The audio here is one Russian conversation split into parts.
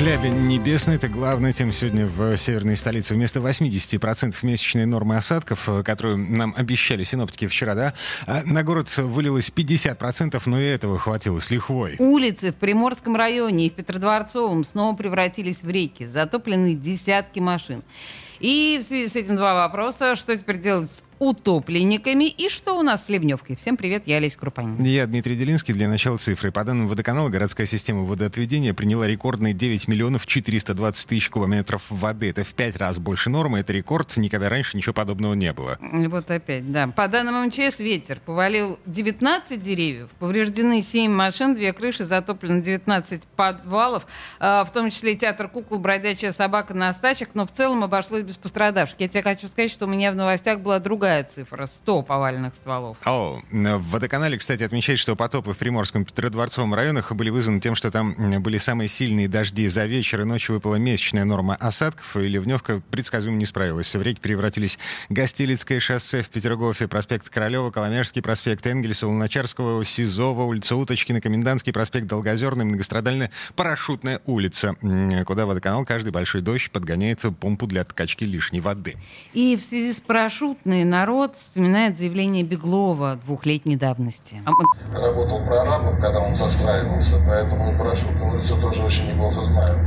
Хлябин небесный – это главная тема сегодня в северной столице. Вместо 80% месячной нормы осадков, э, которую нам обещали синоптики вчера, да, а на город вылилось 50%, но и этого хватило с лихвой. Улицы в Приморском районе и в Петродворцовом снова превратились в реки. Затоплены десятки машин. И в связи с этим два вопроса. Что теперь делать с утопленниками и что у нас с ливневкой? Всем привет, я Олеся Крупанин. Я Дмитрий Делинский. Для начала цифры. По данным водоканала, городская система водоотведения приняла рекордные 9 миллионов 420 тысяч кубометров воды. Это в пять раз больше нормы. Это рекорд. Никогда раньше ничего подобного не было. Вот опять, да. По данным МЧС, ветер повалил 19 деревьев, повреждены 7 машин, 2 крыши, затоплено 19 подвалов, а, в том числе театр кукол, бродячая собака на стачах, но в целом обошлось без пострадавших. Я тебе хочу сказать, что у меня в новостях была другая цифра — 100 поваленных стволов. О, в водоканале, кстати, отмечают, что потопы в Приморском Петродворцовом районах были вызваны тем, что там были самые сильные дожди за вечер, и ночью выпала месячная норма осадков, и Ливневка предсказуемо не справилась. В реки превратились Гостилицкое шоссе в Петергофе, проспект Королева, Коломерский проспект Энгельса, Луначарского, Сизова, улица Уточкина, Комендантский проспект Долгозерный, многострадальная Парашютная улица, куда водоканал каждый большой дождь подгоняет помпу для откачки лишней воды. И в связи с парашютной народ вспоминает заявление Беглова двухлетней давности. А Работал прорабом, когда он застраивался, поэтому парашютную улицу тоже очень неплохо знаю.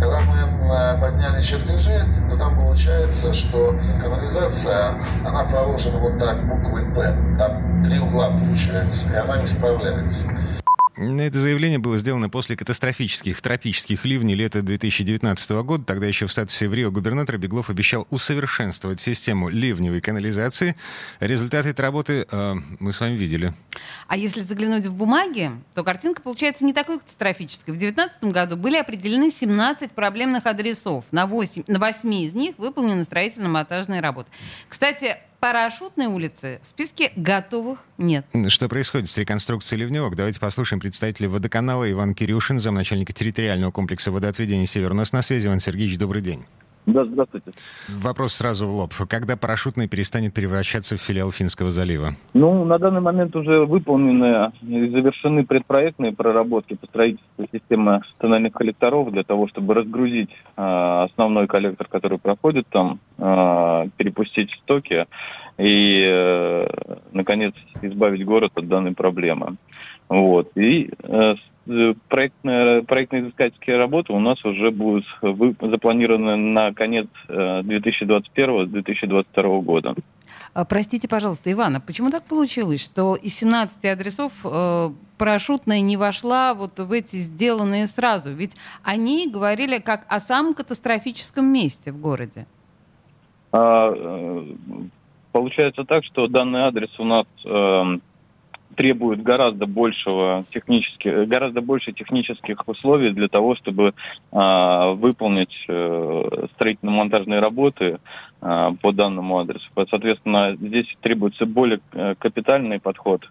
Когда мы э, подняли чертежи, то там получается, что канализация, она проложена вот так, буквой «П». Там три угла получается, и она не справляется. Это заявление было сделано после катастрофических тропических ливней лета 2019 года. Тогда еще в статусе в Рио губернатор Беглов обещал усовершенствовать систему ливневой канализации. Результаты этой работы э, мы с вами видели. А если заглянуть в бумаги, то картинка получается не такой катастрофической. В 2019 году были определены 17 проблемных адресов. На 8, на 8 из них выполнены строительно-монтажные работы. Кстати, парашютной улицы в списке готовых нет. Что происходит с реконструкцией ливневок? Давайте послушаем представителя водоканала Иван Кирюшин, замначальника территориального комплекса водоотведения «Север». У нас на связи Иван Сергеевич, добрый день. Да, здравствуйте. Вопрос сразу в лоб. Когда парашютный перестанет превращаться в филиал Финского залива? Ну, на данный момент уже выполнены и завершены предпроектные проработки по строительству системы тоннельных коллекторов для того, чтобы разгрузить э, основной коллектор, который проходит там, э, перепустить стоки и, э, наконец, избавить город от данной проблемы. Вот. И э, проектные, проектно-изыскательские работы у нас уже будут запланированы на конец 2021-2022 э, года. А, простите, пожалуйста, Ивана, почему так получилось, что из 17 адресов э, парашютная не вошла вот в эти сделанные сразу? Ведь они говорили как о самом катастрофическом месте в городе. А, э, получается так, что данный адрес у нас э, требует гораздо большего технически, гораздо больше технических условий для того, чтобы э, выполнить э, строительно-монтажные работы э, по данному адресу. Соответственно, здесь требуется более э, капитальный подход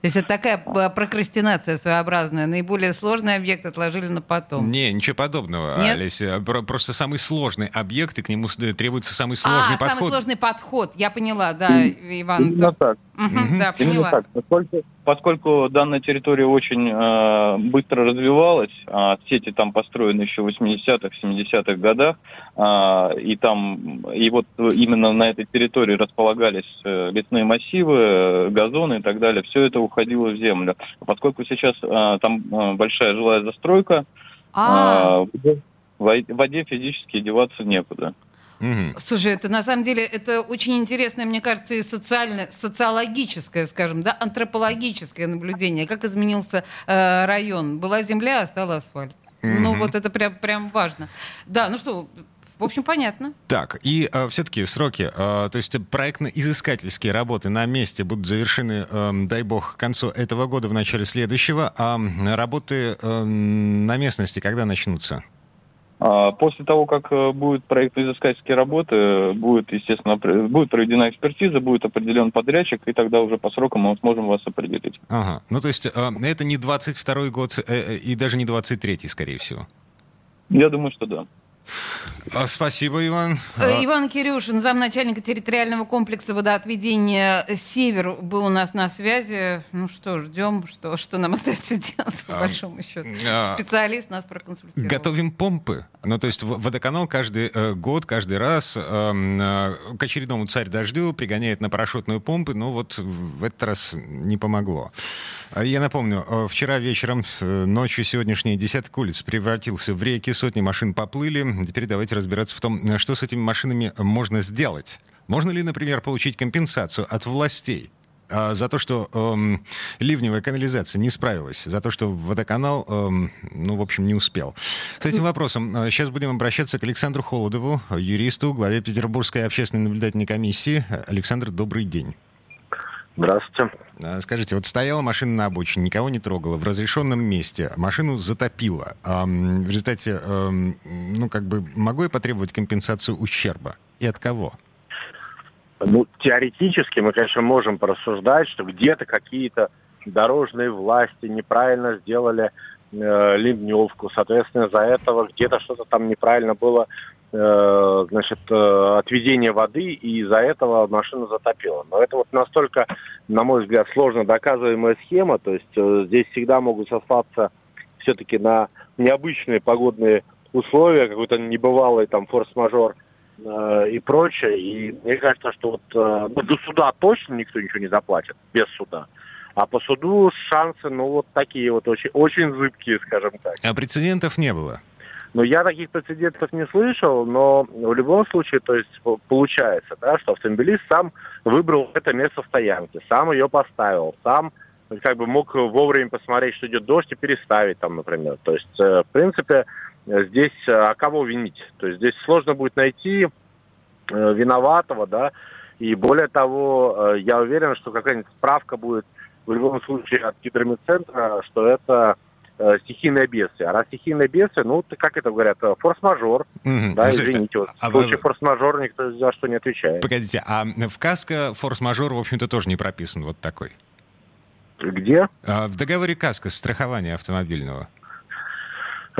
то есть это такая прокрастинация своеобразная. Наиболее сложный объект отложили на потом. Не, ничего подобного, Нет? Олеся. Просто самый сложный объект, и к нему требуется самый сложный а, подход. самый сложный подход. Я поняла, да, Иван. Именно так. Угу, да, поняла. так. Поскольку, поскольку данная территория очень э, быстро развивалась, а сети там построены еще в 80-х, 70-х годах, э, и там, и вот именно на этой территории располагались э, лесные массивы, э, газоны и так далее, все это уходило в землю. Поскольку сейчас э, там большая жилая застройка, а. э, в воде физически деваться некуда. Угу. Слушай, это на самом деле это очень интересное, мне кажется, и социально, социологическое, скажем, да, антропологическое наблюдение. Как изменился э, район? Была земля, а стал асфальт. Угу. Ну вот это прям, прям важно. Да, ну что, в общем, понятно. Так, и э, все-таки сроки, э, то есть проектно-изыскательские работы на месте будут завершены, э, дай бог, к концу этого года, в начале следующего, а работы э, на местности когда начнутся? А после того, как э, будет проект изыскательские работы, будет, естественно, будет проведена экспертиза, будет определен подрядчик, и тогда уже по срокам мы сможем вас определить. Ага. Ну, то есть э, это не 22 год э, и даже не 23 скорее всего? Я думаю, что да. А, спасибо, Иван. Э, а Иван Кирюшин, замначальника территориального комплекса водоотведения «Север» был у нас на связи. Ну что, ждем, что, что нам остается делать, по а, большому счету. А, Специалист нас проконсультировал. Готовим помпы. Ну, то есть водоканал каждый э, год, каждый раз э, э, к очередному царь дождю пригоняет на парашютную помпы, но вот в этот раз не помогло. А я напомню, э, вчера вечером, э, ночью сегодняшний десяток улиц превратился в реки, сотни машин поплыли. Теперь давайте разбираться в том, что с этими машинами можно сделать. Можно ли, например, получить компенсацию от властей? А, за то, что эм, ливневая канализация не справилась, за то, что водоканал, эм, ну, в общем, не успел. С этим вопросом сейчас э, будем обращаться к Александру Холодову, юристу, главе Петербургской общественной наблюдательной комиссии. Александр, добрый день. Здравствуйте. А, скажите, вот стояла машина на обочине, никого не трогала, в разрешенном месте, машину затопило. В результате, ну, как бы, могу я потребовать компенсацию ущерба? И от кого? Ну, теоретически мы, конечно, можем порассуждать, что где-то какие-то дорожные власти неправильно сделали э, ливневку, соответственно, из-за этого где-то что-то там неправильно было Э, значит, э, отведение воды, и из-за этого машина затопила. Но это вот настолько, на мой взгляд, сложно доказываемая схема, то есть э, здесь всегда могут сослаться все-таки на необычные погодные условия, какой-то небывалый там форс-мажор и прочее. И мне кажется, что вот ну, до суда точно никто ничего не заплатит, без суда. А по суду шансы, ну, вот такие вот очень, очень зыбкие, скажем так. А прецедентов не было? Но я таких прецедентов не слышал, но в любом случае, то есть получается, да, что автомобилист сам выбрал это место стоянки, сам ее поставил, сам как бы мог вовремя посмотреть, что идет дождь и переставить там, например. То есть, э, в принципе, здесь э, а кого винить? То есть здесь сложно будет найти э, виноватого, да, и более того, я уверен, что какая-нибудь справка будет в любом случае от гидромедцентра, что это э, стихийное бедствие. А раз стихийное бедствие, ну, как это говорят, э, форс-мажор. Mm-hmm. Да, извините, вот, а в случае вы... форс-мажор никто за что не отвечает. Погодите, а в КАСКО форс-мажор, в общем-то, тоже не прописан вот такой? Где? А, в договоре КАСКО страхования автомобильного.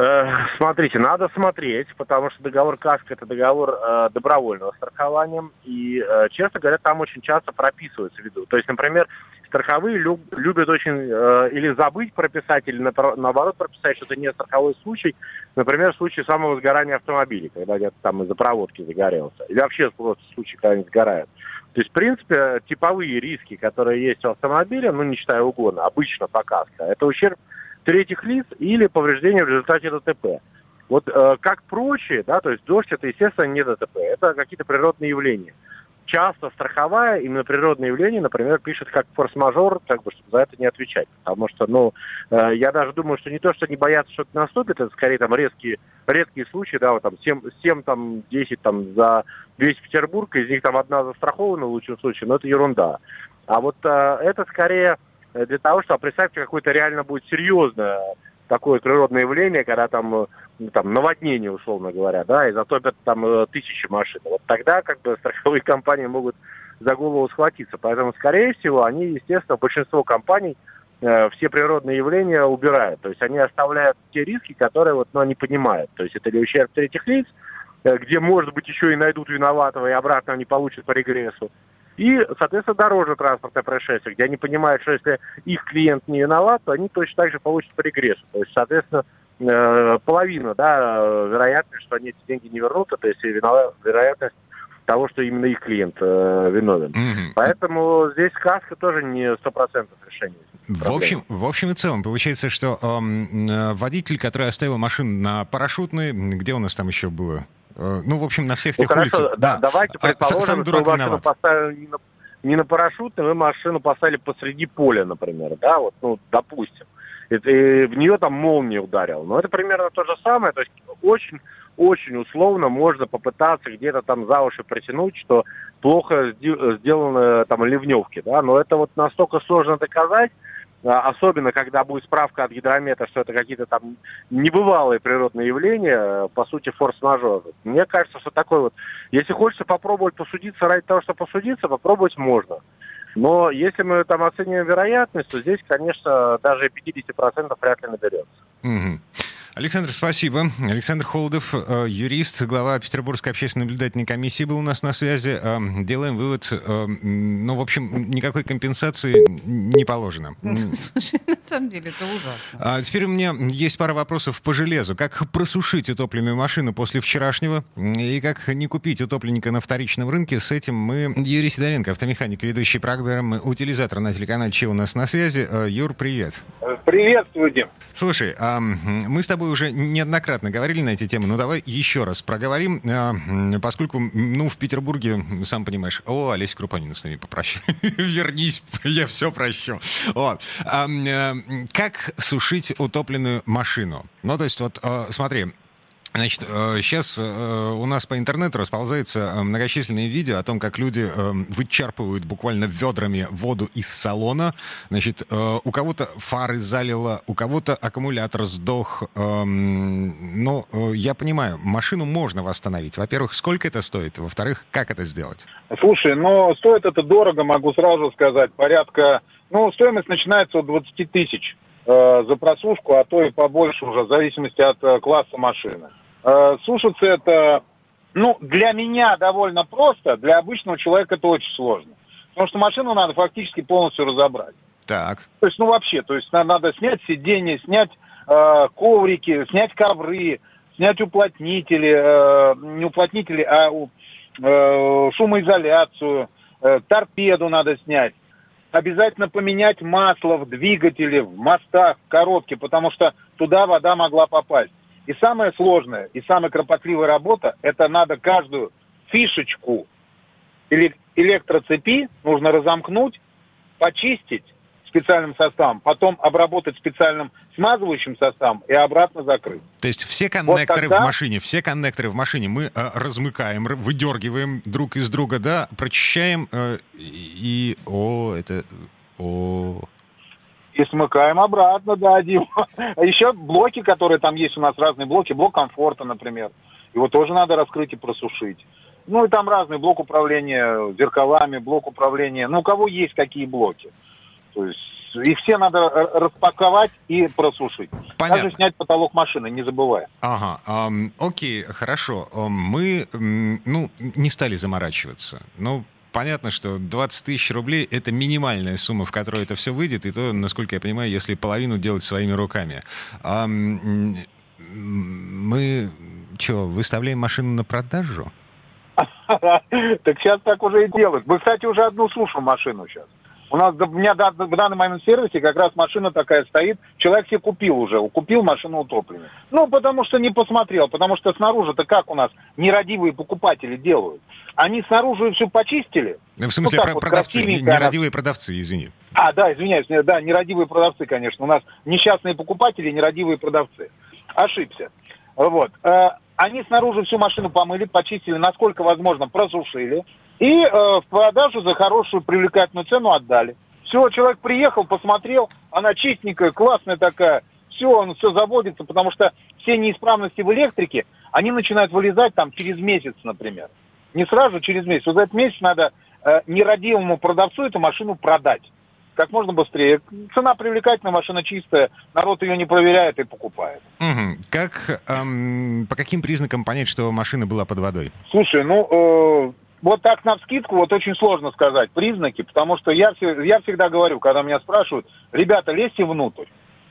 Э, смотрите, надо смотреть, потому что договор КАСКО это договор э, добровольного страхования, и, э, честно говоря, там очень часто прописывается в виду. То есть, например, страховые люб, любят очень э, или забыть прописать, или на, наоборот прописать, что это не страховой случай. Например, в случае самого сгорания автомобиля, когда где-то там из-за проводки загорелся. Или вообще просто случай, когда они сгорают. То есть, в принципе, типовые риски, которые есть у автомобиля, ну, не считая угона, обычно по это ущерб третьих лиц или повреждение в результате ДТП. Вот э, как прочие, да, то есть дождь это, естественно, не ДТП, это какие-то природные явления часто страховая именно природные явления, например, пишет как форс-мажор, как бы, чтобы за это не отвечать. Потому что, ну, э, я даже думаю, что не то, что они боятся, что это наступит, это скорее там резкие, редкие случаи, да, вот там 7, 7 там, 10 там за весь Петербург, из них там одна застрахована в лучшем случае, но это ерунда. А вот э, это скорее для того, чтобы представьте, какое-то реально будет серьезное такое природное явление, когда там, э, там наводнение, условно говоря, да, и затопят там э, тысячи машин. Вот тогда как бы страховые компании могут за голову схватиться. Поэтому, скорее всего, они, естественно, большинство компаний э, все природные явления убирают. То есть они оставляют те риски, которые вот, ну, они понимают. То есть это ли ущерб третьих лиц, э, где, может быть, еще и найдут виноватого, и обратно они получат по регрессу. И, соответственно, дорожно-транспортное происшествие, где они понимают, что если их клиент не виноват, то они точно так же получат по регрессу. То есть, соответственно, э, половина, да, вероятность, что они эти деньги не вернут, то есть вероятность того, что именно их клиент э, виновен. Mm-hmm. Поэтому здесь каска тоже не стопроцентное решение. В общем, в общем и целом, получается, что э, водитель, который оставил машину на парашютной, где у нас там еще было? Э, ну, в общем, на всех ну, тех хорошо, улицах. Да, давайте а, предположим, сам что машину поставили не на, не на парашютной, вы машину поставили посреди поля, например, да, вот, ну, допустим. И, и в нее там молния ударил. Но это примерно то же самое, то есть очень очень условно можно попытаться где-то там за уши притянуть, что плохо сделаны там ливневки, да, но это вот настолько сложно доказать, а, особенно когда будет справка от гидромета, что это какие-то там небывалые природные явления, по сути, форс-мажор. Мне кажется, что такой вот, если хочется попробовать посудиться ради того, чтобы посудиться, попробовать можно. Но если мы там оцениваем вероятность, то здесь, конечно, даже 50% вряд ли наберется. Угу. Александр, спасибо. Александр Холодов, э, юрист, глава Петербургской общественной наблюдательной комиссии был у нас на связи. Э, делаем вывод, э, ну, в общем, никакой компенсации не положено. Слушай, на самом деле это ужасно. А теперь у меня есть пара вопросов по железу. Как просушить утопленную машину после вчерашнего? И как не купить утопленника на вторичном рынке? С этим мы... Юрий Сидоренко, автомеханик, ведущий программы «Утилизатор» на телеканале Че у нас на связи. Юр, привет. Приветствую, Дим. Слушай, мы с тобой тобой уже неоднократно говорили на эти темы, но давай еще раз проговорим, э, поскольку, ну, в Петербурге, сам понимаешь, о, Олеся Крупанина с нами попрощай. Вернись, я все прощу. Вот. Э, как сушить утопленную машину? Ну, то есть, вот, смотри, Значит, сейчас э, э, у нас по интернету расползается э, многочисленные видео о том, как люди вычерпывают буквально ведрами воду из салона. Значит, у кого-то фары залило, у кого-то аккумулятор сдох. Эм, ну, я понимаю, машину можно восстановить. Во-первых, сколько это стоит? Во-вторых, как это сделать? Слушай, ну, стоит это дорого, могу сразу сказать. Порядка, ну, стоимость начинается от 20 тысяч за просушку, а то и побольше уже, в зависимости от класса машины. Э, сушится это, ну, для меня довольно просто, для обычного человека это очень сложно. Потому что машину надо фактически полностью разобрать. Так. То есть, ну, вообще, то есть надо снять сиденье, снять э, коврики, снять ковры, снять уплотнители, э, не уплотнители, а э, шумоизоляцию, э, торпеду надо снять. Обязательно поменять масло в двигателе, в мостах, в коробке, потому что туда вода могла попасть. И самое сложное, и самая кропотливая работа, это надо каждую фишечку электроцепи нужно разомкнуть, почистить специальным составом, потом обработать специальным смазывающим составом и обратно закрыть. То есть все коннекторы вот тогда... в машине, все коннекторы в машине мы э, размыкаем, выдергиваем друг из друга, да, прочищаем э, и... О, это... О, и смыкаем обратно, да, Дима. А еще блоки, которые там есть у нас, разные блоки, блок комфорта, например. Его тоже надо раскрыть и просушить. Ну и там разный блок управления зеркалами, блок управления. Ну, у кого есть какие блоки. То есть и все надо распаковать и просушить. Понятно. Даже снять потолок машины, не забывая. Ага, эм, окей, хорошо. Мы, ну, не стали заморачиваться. Ну, понятно, что 20 тысяч рублей — это минимальная сумма, в которой это все выйдет, и то, насколько я понимаю, если половину делать своими руками. А, мы что, выставляем машину на продажу? Так сейчас так уже и делают. Мы, кстати, уже одну сушим машину сейчас. У нас у меня в данный момент в сервисе как раз машина такая стоит. Человек себе купил уже, купил машину утопленную. Ну, потому что не посмотрел, потому что снаружи-то как у нас нерадивые покупатели делают? Они снаружи все почистили. В смысле, ну, про- вот, продавцы, нерадивые продавцы, извини. А, да, извиняюсь, да, нерадивые продавцы, конечно. У нас несчастные покупатели, нерадивые продавцы. Ошибся. Вот. Э, они снаружи всю машину помыли, почистили, насколько возможно, просушили. И э, в продажу за хорошую привлекательную цену отдали. Все, человек приехал, посмотрел, она чистенькая, классная такая. Все, он все заводится, потому что все неисправности в электрике, они начинают вылезать там через месяц, например. Не сразу, через месяц. Вот за этот месяц надо э, нерадивому продавцу эту машину продать как можно быстрее. Цена привлекательная, машина чистая, народ ее не проверяет и покупает. Угу. Как, эм, по каким признакам понять, что машина была под водой? Слушай, ну, э, вот так на вскидку вот очень сложно сказать признаки, потому что я, я всегда говорю, когда меня спрашивают, ребята, лезьте внутрь,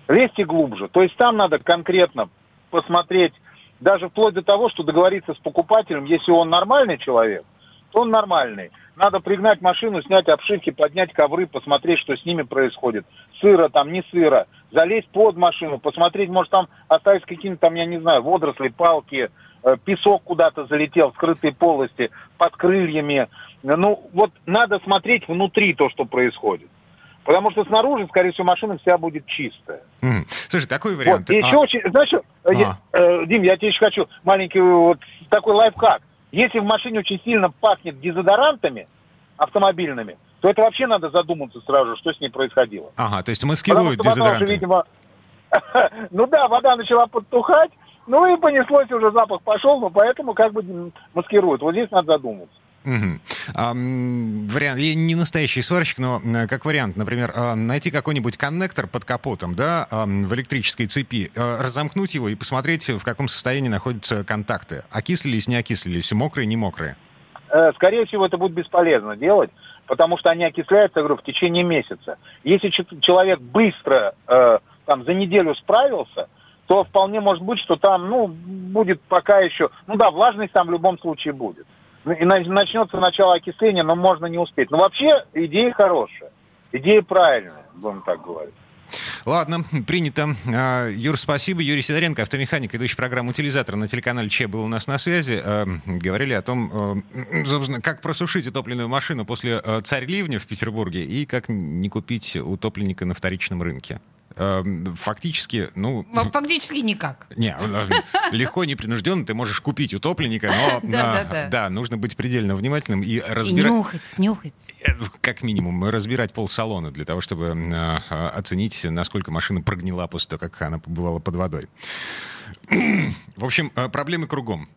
лезьте глубже. То есть там надо конкретно посмотреть, даже вплоть до того, что договориться с покупателем, если он нормальный человек, то он нормальный. Надо пригнать машину, снять обшивки, поднять ковры, посмотреть, что с ними происходит. Сыро там, не сыро. Залезть под машину, посмотреть, может там остались какие-то там, я не знаю, водоросли, палки, песок куда-то залетел, скрытые полости, под крыльями. Ну, вот надо смотреть внутри то, что происходит. Потому что снаружи, скорее всего, машина вся будет чистая. Mm. Слушай, такой вариант. Вот. И а... еще очень, знаешь, а. я, э, Дим, я тебе еще хочу маленький вот такой лайфхак. Если в машине очень сильно пахнет дезодорантами автомобильными, то это вообще надо задуматься сразу, что с ней происходило. Ага, то есть маскируют вода уже, дезодоранты. видимо, ну да, вода начала подтухать, ну и понеслось уже запах пошел, но поэтому как бы маскируют. Вот здесь надо задуматься. Мгм. А, вариант, я не настоящий сварщик, но как вариант, например, а, найти какой-нибудь коннектор под капотом, да, а, в электрической цепи, а, разомкнуть его и посмотреть, в каком состоянии находятся контакты. Окислились, не окислились, мокрые, не мокрые. Э, Скорее всего, это будет бесполезно делать, потому что они окисляются, говорю, в течение месяца. Если человек быстро, э, там, за неделю справился, то вполне может быть, что там, ну, будет пока еще... Ну да, влажность там в любом случае будет. Ну, И на- начнется начало окисления, но можно не успеть. Но вообще идея хорошая. Идея правильная, будем так говорить. Ладно, принято. А, Юр, спасибо. Юрий Сидоренко, автомеханик, ведущий программу «Утилизатор» на телеканале Че был у нас на связи. А, Говорили о том, э, собственно, как просушить утопленную машину после э, царь ливня в Петербурге и как не купить утопленника на вторичном рынке. Э, Фактически, ну... Фактически никак. Не, э, легко, непринужденно ты можешь купить утопленника, но Да, нужно быть предельно внимательным и разбирать... нюхать, нюхать. Э, Как минимум, разбирать пол салона для того, чтобы э, э, оценить, насколько машина прогнила после того, как она побывала под водой. В общем, э, проблемы кругом.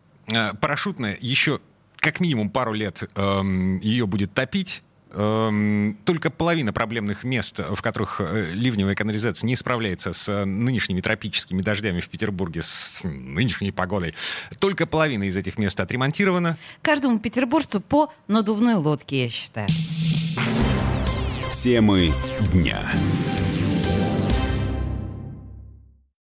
Парашютная еще как минимум пару лет эм, ее будет топить. Эм, Только половина проблемных мест, в которых э, ливневая канализация не справляется с э, нынешними тропическими дождями в Петербурге, с нынешней погодой, только половина из этих мест отремонтирована. Каждому петербуржцу по надувной лодке, я считаю. Темы дня.